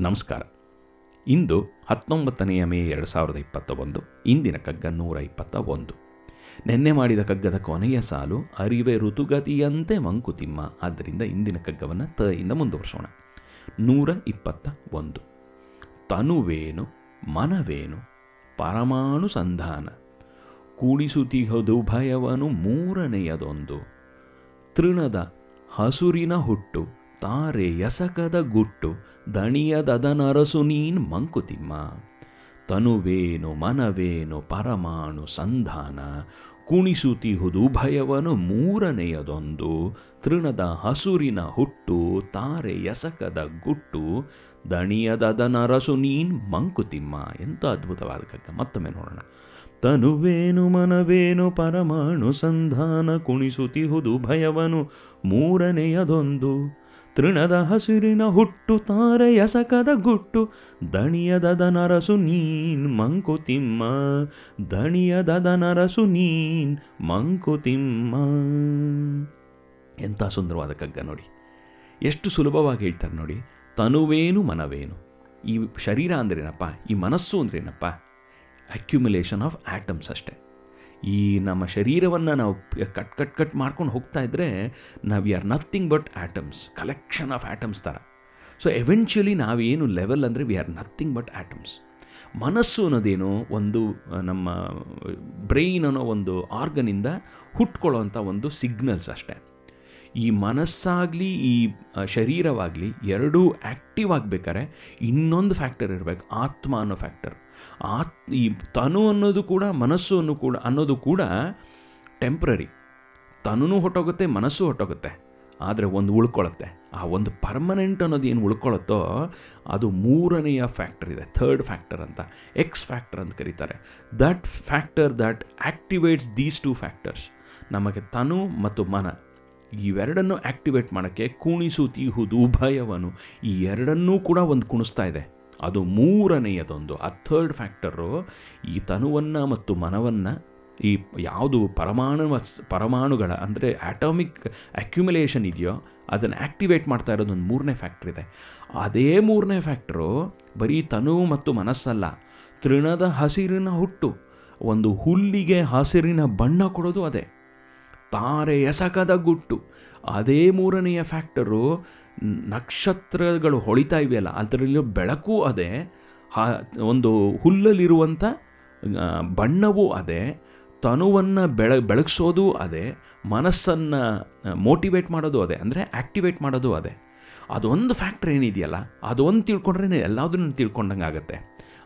ನಮಸ್ಕಾರ. ಇಂದು ಹತ್ತೊಂಬತ್ತನೆಯ ಮೇ ಎರಡು ಸಾವಿರದ ಇಪ್ಪತ್ತ ಒಂದು ಇಂದಿನ ಕಗ್ಗ ನೂರ ಇಪ್ಪತ್ತ ಒಂದು ನಿನ್ನೆ ಮಾಡಿದ ಕಗ್ಗದ ಕೊನೆಯ ಸಾಲು ಅರಿವೆ ಋತುಗತಿಯಂತೆ ಮಂಕುತಿಮ್ಮ. ಆದ್ದರಿಂದ ಇಂದಿನ ಕಗ್ಗವನ್ನು ತ ಮುಂದುವರಿಸೋಣ. ನೂರ ಇಪ್ಪತ್ತ ಒಂದು ತನುವೇನು, ಮನವೇನು ಪರಮಾಣು ಸಂಧಾನ ಕೂಡಿಸುತ್ತಿಹದು ಭಯವನು ಮೂರನೆಯದೊಂದು. ತೃಣದ ಹಸುರಿನ ಹುಟ್ಟು ತಾರೆ ಎಸಕದ ಗುಟ್ಟು ದಣಿಯದನರಸು ನೀನ್ ಮಂಕುತಿಮ್ಮ. ತನುವೇನು ಮನವೇನು ಪರಮಾಣು ಸಂಧಾನ, ಕುಣಿಸುತಿಹುದು ಭಯವನು ಮೂರನೆಯದೊಂದು. ತೃಣದ ಹಸುರಿನ ಹುಟ್ಟು, ತಾರೆ ಎಸಕದ ಗುಟ್ಟು ದಣಿಯದನರಸು ನೀನ್ ಮಂಕುತಿಮ್ಮ ಎಂಥ ಅದ್ಭುತವಾದ ಕಗ್ಗ. ಮತ್ತೊಮ್ಮೆ ನೋಡೋಣ. ತನುವೇನು ಮನವೇನು ಪರಮಾಣು ಸಂಧಾನ, ಕುಣಿಸುತಿಹುದು ಭಯವನು ಮೂರನೆಯದೊಂದು. ತೃಣದ ಹಸಿರಿನ ಹುಟ್ಟು ತಾರೆ ಎಸಕದ ಗುಟ್ಟು, ದಣಿಯದ ನರಸು ನೀನ್ ಮಂಕುತಿಮ್ಮ ದಣಿಯದ ನರಸು ನೀನ್ ಮಂಕುತಿಮ್ಮ ಎಂಥ ಸುಂದರವಾದ ಕಗ್ಗ ನೋಡಿ. ಎಷ್ಟು ಸುಲಭವಾಗಿ ಹೇಳ್ತಾರೆ ನೋಡಿ. ತನುವೇನು ಮನವೇನು. ಈ ಶರೀರ ಅಂದ್ರೇನಪ್ಪ, ಈ ಮನಸ್ಸು ಅಂದ್ರೇನಪ್ಪ ಅಕ್ಯುಮುಲೇಷನ್ ಆಫ್ ಆ್ಯಟಮ್ಸ್ ಅಷ್ಟೇ. ಈ ನಮ್ಮ ಶರೀರವನ್ನು ನಾವು ಕಟ್ ಕಟ್ ಕಟ್ ಮಾಡ್ಕೊಂಡು ಹೋಗ್ತಾ ಇದ್ದರೆ ನಾವು we are nothing but atoms collection of atoms ಥರ ಸೊ ಎವೆನ್ಚುಲಿ ನಾವೇನು ಲೆವೆಲ್ ಅಂದರೆ we are nothing but atoms ಮನಸ್ಸು ಅನ್ನೋದೇನು ಒಂದು ನಮ್ಮ ಬ್ರೈನ್ ಅನ್ನೋ ಒಂದು ಆರ್ಗನಿಂದ ಹುಟ್ಕೊಳ್ಳೋವಂಥ ಒಂದು ಸಿಗ್ನಲ್ಸ್ ಅಷ್ಟೇ. ಈ ಮನಸ್ಸಾಗಲಿ, ಈ ಶರೀರವಾಗಲಿ ಎರಡೂ ಆ್ಯಕ್ಟಿವ್ ಆಗಬೇಕಾರೆ ಇನ್ನೊಂದು ಫ್ಯಾಕ್ಟರ್ ಇರಬೇಕು, ಆತ್ಮ ಅನ್ನೋ ಫ್ಯಾಕ್ಟರ್ ಆತ್, ಈ ತನು ಅನ್ನೋದು ಕೂಡ, ಮನಸ್ಸು ಅನ್ನೋ ಕೂಡ, ಅನ್ನೋದು ಕೂಡ ಟೆಂಪ್ರರಿ ತನೂ ಹೊಟ್ಟೋಗುತ್ತೆ, ಮನಸ್ಸು ಹೊಟ್ಟೋಗುತ್ತೆ, ಆದರೆ ಒಂದು ಉಳ್ಕೊಳ್ಳುತ್ತೆ ಆ ಒಂದು ಪರ್ಮನೆಂಟ್ ಅನ್ನೋದು ಏನು ಉಳ್ಕೊಳ್ಳುತ್ತೋ ಅದು ಮೂರನೆಯ ಫ್ಯಾಕ್ಟರ್ ಇದೆ ಥರ್ಡ್ ಫ್ಯಾಕ್ಟರ್ ಅಂತ ಎಕ್ಸ್ ಫ್ಯಾಕ್ಟರ್ ಅಂತ ಕರೀತಾರೆ. That factor that activates these two factors ನಮಗೆ ತನು ಮತ್ತು ಮನ. ಇವೆರಡನ್ನು ಆ್ಯಕ್ಟಿವೇಟ್ ಮಾಡೋಕ್ಕೆ ಕುಣಿಸು, ತೀಹುದು, ಭಯವನು, ಈ ಎರಡನ್ನೂ ಕೂಡ ಒಂದು ಕುಣಿಸ್ತಾ ಇದೆ. ಅದು ಮೂರನೆಯದೊಂದು. ಆ ಥರ್ಡ್ ಫ್ಯಾಕ್ಟರು ಈ ತನುವನ್ನು ಮತ್ತು ಮನವನ್ನು ಈ ಯಾವುದು ಪರಮಾಣು ಪರಮಾಣುಗಳ ಅಂದರೆ ಆಟಾಮಿಕ್ ಅಕ್ಯುಮುಲೇಷನ್ ಇದೆಯೋ, ಅದನ್ನು ಆ್ಯಕ್ಟಿವೇಟ್ ಮಾಡ್ತಾ ಇರೋದು ಒಂದು ಮೂರನೇ ಫ್ಯಾಕ್ಟ್ರ್ ಇದೆ. ಅದೇ ಮೂರನೇ ಫ್ಯಾಕ್ಟ್ರು ಬರೀ ತನು ಮತ್ತು ಮನಸ್ಸಲ್ಲ, ತೃಣದ ಹಸಿರಿನ ಹುಟ್ಟು, ಒಂದು ಹುಲ್ಲಿಗೆ ಹಸಿರಿನ ಬಣ್ಣ ಕೊಡೋದು ಅದೇ. ತಾರೆ ಎಸಕದ ಗುಟ್ಟು. ಅದೇ ಮೂರನೆಯ ಫ್ಯಾಕ್ಟರು ನಕ್ಷತ್ರಗಳು ಹೊಳಿತಾ ಇವೆಯಲ್ಲ ಅದರಲ್ಲಿ ಬೆಳಕು ಅದೇ ಒಂದು ಹುಲ್ಲಲ್ಲಿರುವಂಥ ಬಣ್ಣವೂ ಅದೇ, ತನುವನ್ನು ಬೆಳ, ಬೆಳಗಿಸೋದು ಅದೇ, ಮನಸ್ಸನ್ನು ಮೋಟಿವೇಟ್ ಮಾಡೋದು ಅದೇ, ಅಂದರೆ ಆ್ಯಕ್ಟಿವೇಟ್ ಮಾಡೋದು ಅದೇ. ಅದೊಂದು ಫ್ಯಾಕ್ಟ್ರ್ ಏನಿದೆಯಲ್ಲ, ಅದೊಂದು ತಿಳ್ಕೊಂಡ್ರೆ ಎಲ್ಲದನ್ನು ತಿಳ್ಕೊಂಡಂಗೆ ಆಗುತ್ತೆ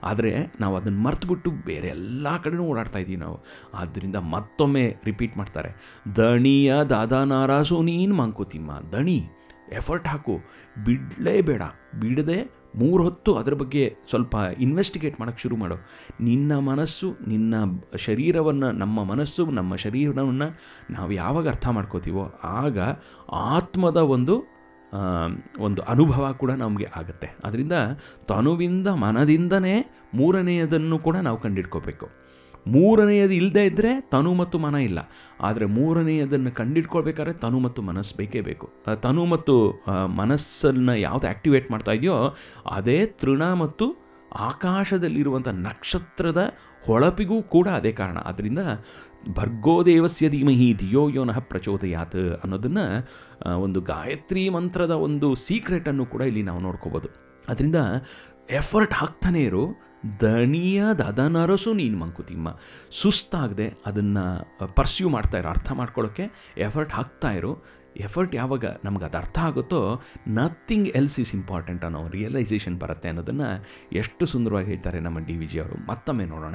ಆದರೆ ನಾವು ಅದನ್ನು ಮರ್ತುಬಿಟ್ಟು ಬೇರೆ ಎಲ್ಲ ಕಡೆನೂ ಓಡಾಡ್ತಾ ಇದ್ದೀವಿ ನಾವು. ಆದ್ದರಿಂದ ಮತ್ತೊಮ್ಮೆ ರಿಪೀಟ್ ಮಾಡ್ತಾರೆ. ದಣಿಯ ದಾದಾನಾರಾಸು ನೀನು ಮಾಂಕೋತಿಮ್ಮ, ದಣಿ ಎಫರ್ಟ್ ಹಾಕು. ಬಿಡಲೇಬೇಡ ಬಿಡದೆ ಮೂರು ಹೊತ್ತು ಅದರ ಬಗ್ಗೆ ಸ್ವಲ್ಪ ಇನ್ವೆಸ್ಟಿಗೇಟ್ ಮಾಡೋಕ್ಕೆ ಶುರು ಮಾಡು. ನಿನ್ನ ಮನಸ್ಸು, ನಿನ್ನ ಶರೀರವನ್ನು, ನಮ್ಮ ಮನಸ್ಸು, ನಮ್ಮ ಶರೀರವನ್ನು ನಾವು ಯಾವಾಗ ಅರ್ಥ ಮಾಡ್ಕೋತೀವೋ ಆಗ ಆತ್ಮದ ಒಂದು ಒಂದು ಅನುಭವ ಕೂಡ ನಮಗೆ ಆಗುತ್ತೆ. ಅದರಿಂದ ತನುವಿಂದ ಮನದಿಂದನೇ ಮೂರನೆಯದನ್ನು ಕೂಡ ನಾವು ಕಂಡಿಡ್ಕೋಬೇಕು. ಮೂರನೆಯದು ಇಲ್ಲದೇ ಇದ್ದರೆ ತನು ಮತ್ತು ಮನ ಇಲ್ಲ. ಆದರೆ ಮೂರನೆಯದನ್ನು ಕಂಡಿಡ್ಕೊಳ್ಬೇಕಾದ್ರೆ ತನು ಮತ್ತು ಮನಸ್ಸು ಬೇಕೇ ಬೇಕು. ತನು ಮತ್ತು ಮನಸ್ಸನ್ನು ಯಾವುದು ಆ್ಯಕ್ಟಿವೇಟ್ ಮಾಡ್ತಾ ಇದೆಯೋ ಅದೇ ತೃಣ ಮತ್ತು ಆಕಾಶದಲ್ಲಿರುವಂಥ ನಕ್ಷತ್ರದ ಹೊಳಪಿಗೂ ಕೂಡ ಅದೇ ಕಾರಣ. ಆದ್ದರಿಂದ ಭರ್ಗೋದೇವಸ್ಯ ಧೀಮಹಿ ಧಿಯೋ ಯೋನಃ ಪ್ರಚೋದಯಾತ್ ಅನ್ನೋದನ್ನು ಒಂದು ಗಾಯತ್ರಿ ಮಂತ್ರದ ಒಂದು ಸೀಕ್ರೆಟನ್ನು ಕೂಡ ಇಲ್ಲಿ ನಾವು ನೋಡ್ಕೋಬೋದು. ಅದರಿಂದ ಎಫರ್ಟ್ ಹಾಕ್ತಾನೇ ಇರು. ದನಿಯ ದದನರಸು ನೀನು ಮಂಕುತಿಮ್ಮ. ಸುಸ್ತಾಗದೆ ಅದನ್ನು ಪರ್ಸ್ಯೂ ಮಾಡ್ತಾ ಇರೋ. ಅರ್ಥ ಮಾಡ್ಕೊಳ್ಳೋಕ್ಕೆ ಎಫರ್ಟ್ ಹಾಕ್ತಾ ಇರು. ಎಫರ್ಟ್ ಯಾವಾಗ ನಮ್ಗೆ ಅದು ಅರ್ಥ ಆಗುತ್ತೋ ನಥಿಂಗ್ ಎಲ್ಸ್ ಈಸ್ ಇಂಪಾರ್ಟೆಂಟ್ ಅನ್ನೋ ರಿಯಲೈಸೇಷನ್ ಬರುತ್ತೆ ಅನ್ನೋದನ್ನು ಎಷ್ಟು ಸುಂದರವಾಗಿ ಹೇಳ್ತಾರೆ ನಮ್ಮ ಡಿ ವಿ ಜಿ ಅವರು. ಮತ್ತೊಮ್ಮೆ ನೋಡೋಣ.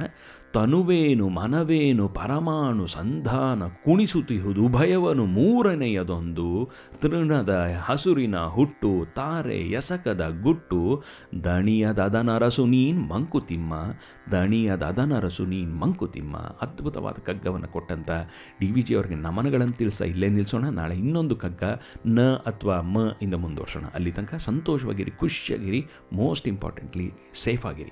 ತನುವೇನು ಮನವೇನು ಪರಮಾಣು ಸಂಧಾನ ಕುಣಿಸುತ್ತಿಹುದು ಭಯವನು ಮೂರನೆಯದೊಂದು, ತೃಣದ ಹಸುರಿನ ಹುಟ್ಟು, ತಾರೆ ಎಸಕದ ಗುಟ್ಟು ದಣಿಯದನರಸು ನೀನ್ ಮಂಕುತಿಮ್ಮ ದಣಿಯದನರಸು ನೀನ್ ಮಂಕುತಿಮ್ಮ. ಅದ್ಭುತವಾದ ಕಗ್ಗವನ್ನು ಕೊಟ್ಟಂಥ ಡಿ ವಿ ಜಿ ಅವರಿಗೆ ನಮನಗಳನ್ನು ತಿಳಿಸ ಇಲ್ಲೇ ನಿಲ್ಲಿಸೋಣ ನಾಳೆ ಇನ್ನೊಂದು ಕಗ್ಗ ನ ಅಥವಾ ಮ ಇಂದ ಮುಂದುವರ್ಸೋಣ. ಅಲ್ಲಿ ತನಕ ಸಂತೋಷವಾಗಿರಿ ಖುಷಿಯಾಗಿರಿ ಮೋಸ್ಟ್ ಇಂಪಾರ್ಟೆಂಟ್ಲಿ ಸೇಫ್ ಆಗಿರಿ.